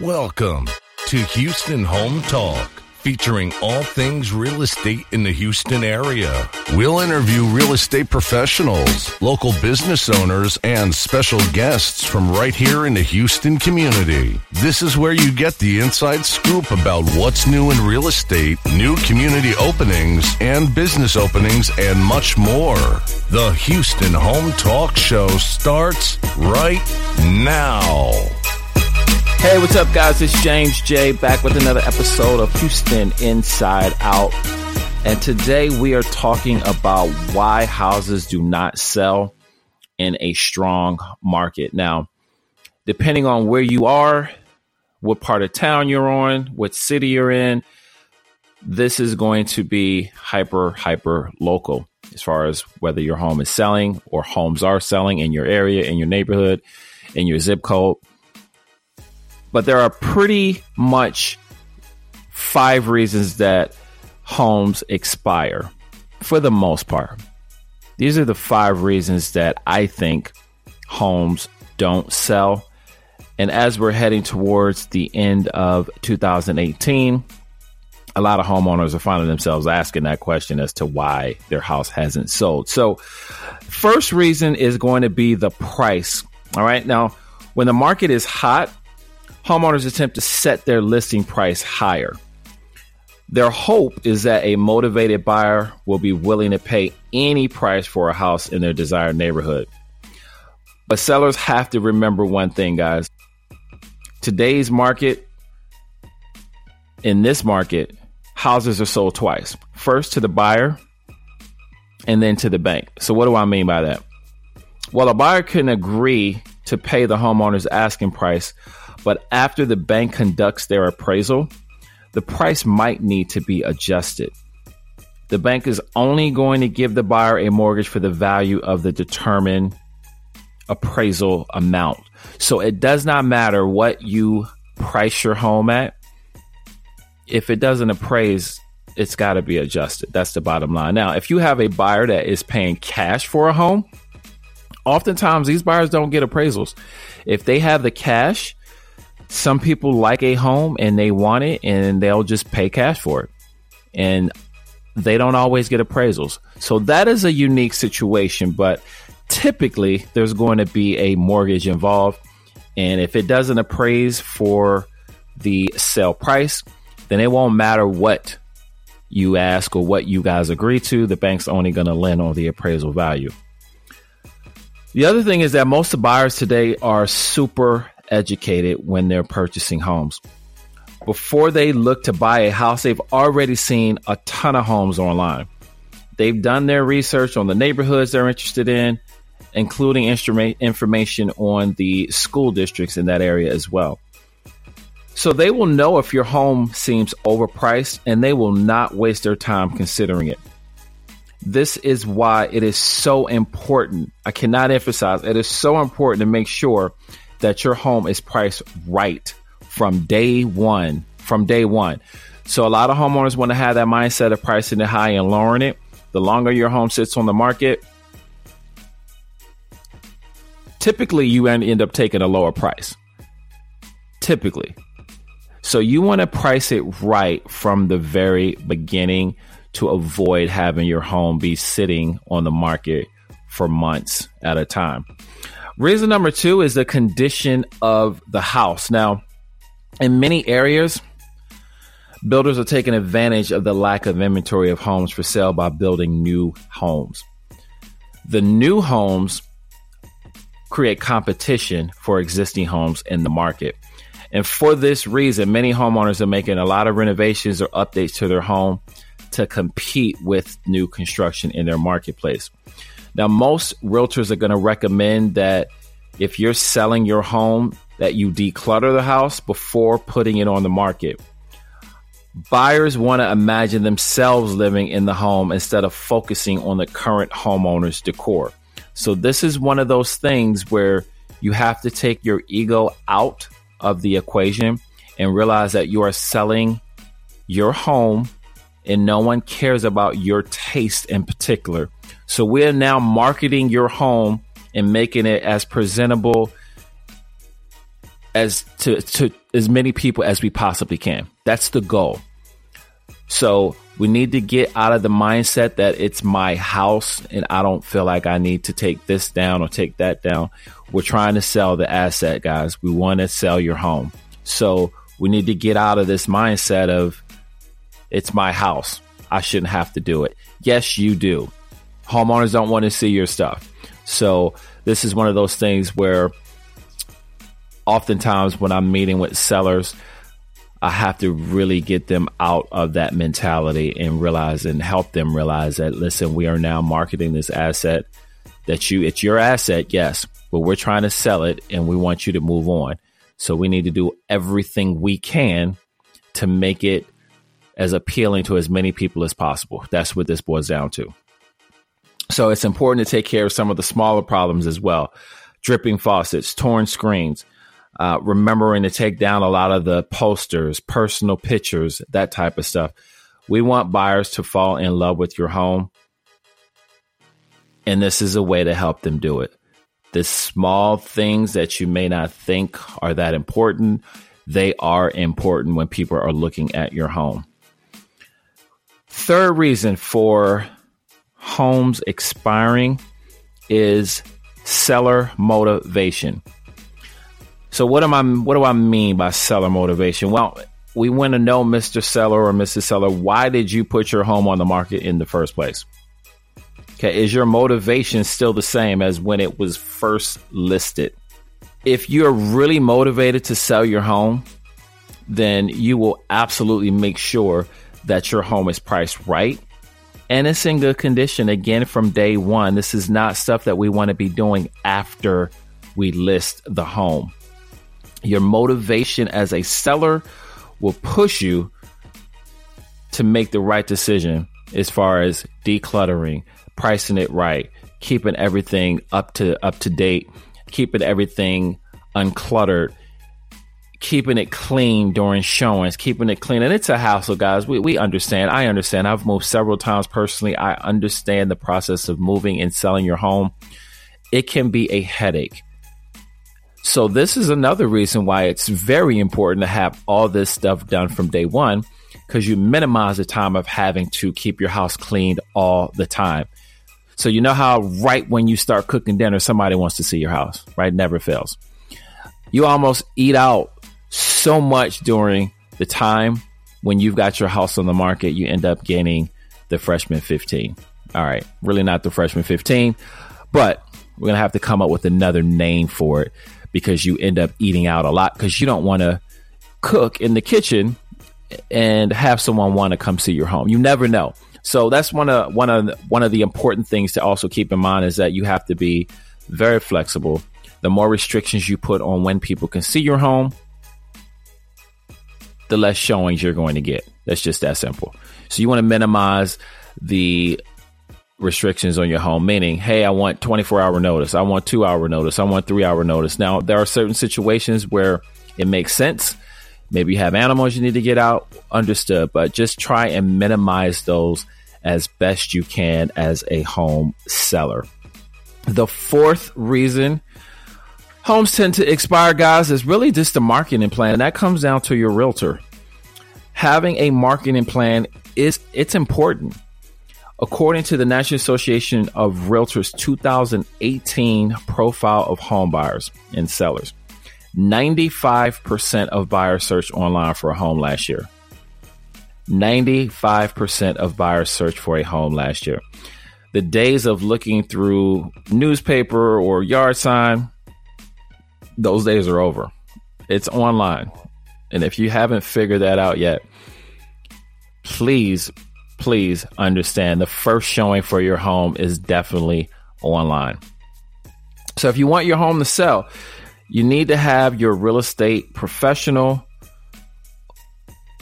Welcome to Houston Home Talk, featuring all things real estate in the Houston area. We'll interview real estate professionals, local business owners, and special guests from right here in the Houston community. This is where you get the inside scoop about what's new in real estate, new community openings, and business openings, and much more. The Houston Home Talk Show starts right now. Hey, what's up, guys? It's James J back with another episode of Houston Inside Out. And today we are talking about why houses do not sell in a strong market. Now, depending on where you are, what part of town you're on, what city you're in, this is going to be hyper, hyper local as far as whether your home is selling or homes are selling in your area, in your neighborhood, in your zip code but there are pretty much five reasons that homes expire for the most part. These are the five reasons that I think homes don't sell. And as we're heading towards the end of 2018, a lot of homeowners are finding themselves asking that question as to why their house hasn't sold. So, first reason is going to be the price. All right. Now, when the market is hot, homeowners attempt to set their listing price higher. Their hope is that a motivated buyer will be willing to pay any price for a house in their desired neighborhood. But sellers have to remember one thing, guys. Today's market, in this market, houses are sold twice first to the buyer and then to the bank. So, what do I mean by that? Well, a buyer can agree to pay the homeowner's asking price but after the bank conducts their appraisal, the price might need to be adjusted. The bank is only going to give the buyer a mortgage for the value of the determined appraisal amount. So it does not matter what you price your home at. If it doesn't appraise, it's got to be adjusted. That's the bottom line. Now, if you have a buyer that is paying cash for a home, oftentimes these buyers don't get appraisals. If they have the cash, some people like a home and they want it and they'll just pay cash for it. And they don't always get appraisals. So that is a unique situation, but typically there's going to be a mortgage involved. And if it doesn't appraise for the sale price, then it won't matter what you ask or what you guys agree to. The bank's only going to lend on the appraisal value. The other thing is that most of buyers today are super educated when they're purchasing homes. Before they look to buy a house, they've already seen a ton of homes online. They've done their research on the neighborhoods they're interested in, including instrument information on the school districts in that area as well. So they will know if your home seems overpriced and they will not waste their time considering it. This is why it is so important. I cannot emphasize it is so important to make sure that your home is priced right from day one. From day one. So a lot of homeowners want to have that mindset of pricing it high and lowering it. The longer your home sits on the market, typically you end up taking a lower price. Typically. So you want to price it right from the very beginning to avoid having your home be sitting on the market for months at a time. Reason number two is the condition of the house. Now, in many areas, builders are taking advantage of the lack of inventory of homes for sale by building new homes. The new homes create competition for existing homes in the market. And for this reason, many homeowners are making a lot of renovations or updates to their home to compete with new construction in their marketplace. Now, most realtors are going to recommend that if you're selling your home, that you declutter the house before putting it on the market. Buyers want to imagine themselves living in the home instead of focusing on the current homeowner's decor. So, this is one of those things where you have to take your ego out of the equation and realize that you are selling your home and no one cares about your taste in particular. So we're now marketing your home and making it as presentable as to, to as many people as we possibly can. That's the goal. So we need to get out of the mindset that it's my house and I don't feel like I need to take this down or take that down. We're trying to sell the asset, guys. We want to sell your home. So we need to get out of this mindset of it's my house. I shouldn't have to do it. Yes, you do. Homeowners don't want to see your stuff. So this is one of those things where oftentimes when I'm meeting with sellers, I have to really get them out of that mentality and realize and help them realize that listen, we are now marketing this asset that you it's your asset, yes, but we're trying to sell it and we want you to move on. So we need to do everything we can to make it as appealing to as many people as possible. That's what this boils down to. So it's important to take care of some of the smaller problems as well. Dripping faucets, torn screens, uh, remembering to take down a lot of the posters, personal pictures, that type of stuff. We want buyers to fall in love with your home. And this is a way to help them do it. The small things that you may not think are that important, they are important when people are looking at your home. Third reason for homes expiring is seller motivation. So what am I what do I mean by seller motivation? Well, we want to know Mr. Seller or Mrs. Seller, why did you put your home on the market in the first place? Okay, is your motivation still the same as when it was first listed? If you're really motivated to sell your home, then you will absolutely make sure that your home is priced right in good condition again from day one. This is not stuff that we want to be doing after we list the home. Your motivation as a seller will push you to make the right decision as far as decluttering, pricing it right, keeping everything up to up to date, keeping everything uncluttered, keeping it clean during showings, keeping it clean. And it's a hassle, guys. We, we understand. I understand. I've moved several times personally. I understand the process of moving and selling your home. It can be a headache. So this is another reason why it's very important to have all this stuff done from day one because you minimize the time of having to keep your house cleaned all the time. So you know how right when you start cooking dinner, somebody wants to see your house, right? Never fails. You almost eat out so much during the time when you've got your house on the market, you end up getting the freshman 15. All right. Really not the freshman 15, but we're going to have to come up with another name for it because you end up eating out a lot because you don't want to cook in the kitchen and have someone want to come see your home. You never know. So that's one of one of one of the important things to also keep in mind is that you have to be very flexible. The more restrictions you put on when people can see your home, the less showings you're going to get. That's just that simple. So you want to minimize the restrictions on your home, meaning, hey, I want 24 hour notice. I want two hour notice. I want three hour notice. Now, there are certain situations where it makes sense. Maybe you have animals you need to get out, understood, but just try and minimize those as best you can as a home seller. The fourth reason homes tend to expire, guys, It's really just the marketing plan. And that comes down to your realtor. Having a marketing plan is it's important. According to the National Association of Realtors 2018 profile of home buyers and sellers, 95% of buyers searched online for a home last year. 95% of buyers searched for a home last year. The days of looking through newspaper or yard sign, those days are over. It's online. And if you haven't figured that out yet, please please understand the first showing for your home is definitely online. So if you want your home to sell, you need to have your real estate professional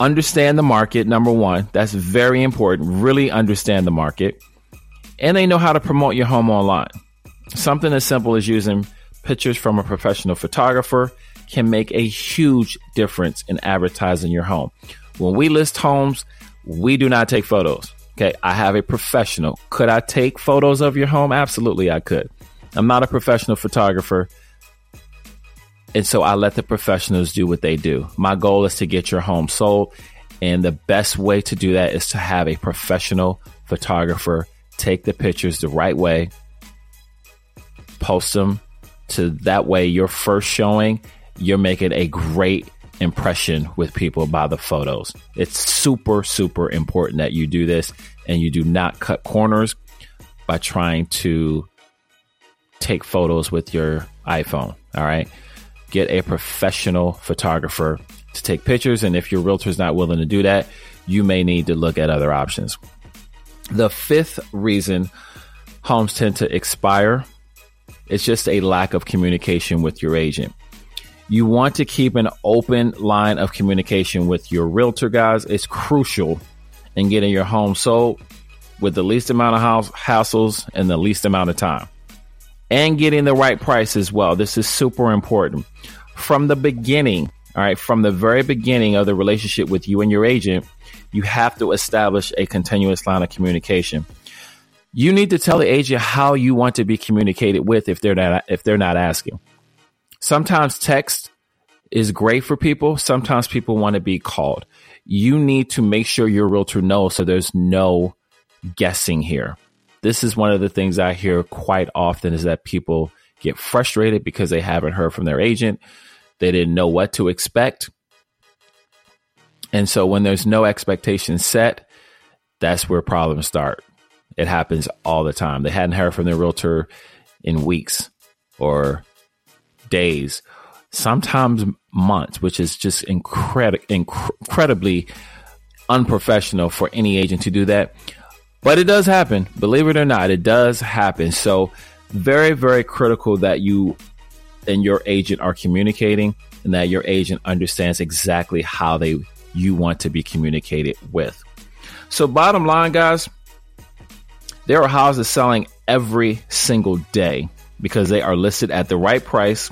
understand the market. Number one, that's very important. Really understand the market. And they know how to promote your home online. Something as simple as using pictures from a professional photographer can make a huge difference in advertising your home. When we list homes, we do not take photos. Okay. I have a professional. Could I take photos of your home? Absolutely, I could. I'm not a professional photographer. And so I let the professionals do what they do. My goal is to get your home sold. And the best way to do that is to have a professional photographer take the pictures the right way, post them to that way your first showing, you're making a great impression with people by the photos. It's super, super important that you do this and you do not cut corners by trying to take photos with your iPhone. All right. Get a professional photographer to take pictures. And if your realtor is not willing to do that, you may need to look at other options. The fifth reason homes tend to expire is just a lack of communication with your agent. You want to keep an open line of communication with your realtor, guys. It's crucial in getting your home sold with the least amount of house hassles and the least amount of time. And getting the right price as well. This is super important. From the beginning, all right, from the very beginning of the relationship with you and your agent, you have to establish a continuous line of communication. You need to tell the agent how you want to be communicated with if they're not if they're not asking. Sometimes text is great for people. Sometimes people want to be called. You need to make sure your realtor knows so there's no guessing here. This is one of the things I hear quite often is that people get frustrated because they haven't heard from their agent. They didn't know what to expect. And so when there's no expectation set, that's where problems start. It happens all the time. They hadn't heard from their realtor in weeks or days, sometimes months, which is just incredi- inc- incredibly unprofessional for any agent to do that. But it does happen. Believe it or not, it does happen. So, very, very critical that you and your agent are communicating and that your agent understands exactly how they you want to be communicated with. So, bottom line, guys, there are houses selling every single day because they are listed at the right price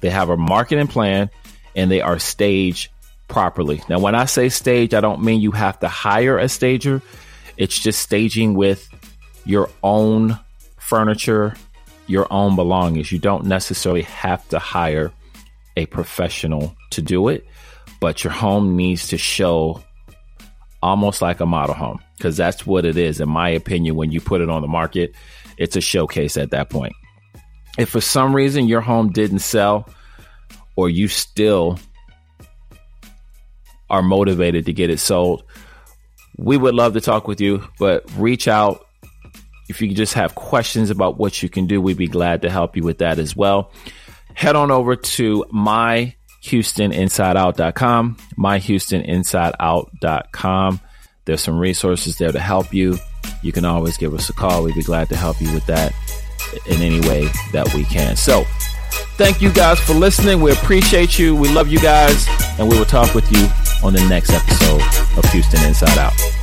they have a marketing plan and they are staged properly. Now, when I say stage, I don't mean you have to hire a stager. It's just staging with your own furniture, your own belongings. You don't necessarily have to hire a professional to do it, but your home needs to show almost like a model home because that's what it is, in my opinion. When you put it on the market, it's a showcase at that point. If for some reason your home didn't sell or you still are motivated to get it sold, we would love to talk with you, but reach out. If you just have questions about what you can do, we'd be glad to help you with that as well. Head on over to myhoustoninsideout.com, myhoustoninsideout.com. There's some resources there to help you. You can always give us a call. We'd be glad to help you with that in any way that we can. So, thank you guys for listening. We appreciate you. We love you guys. And we will talk with you on the next episode of Houston Inside Out.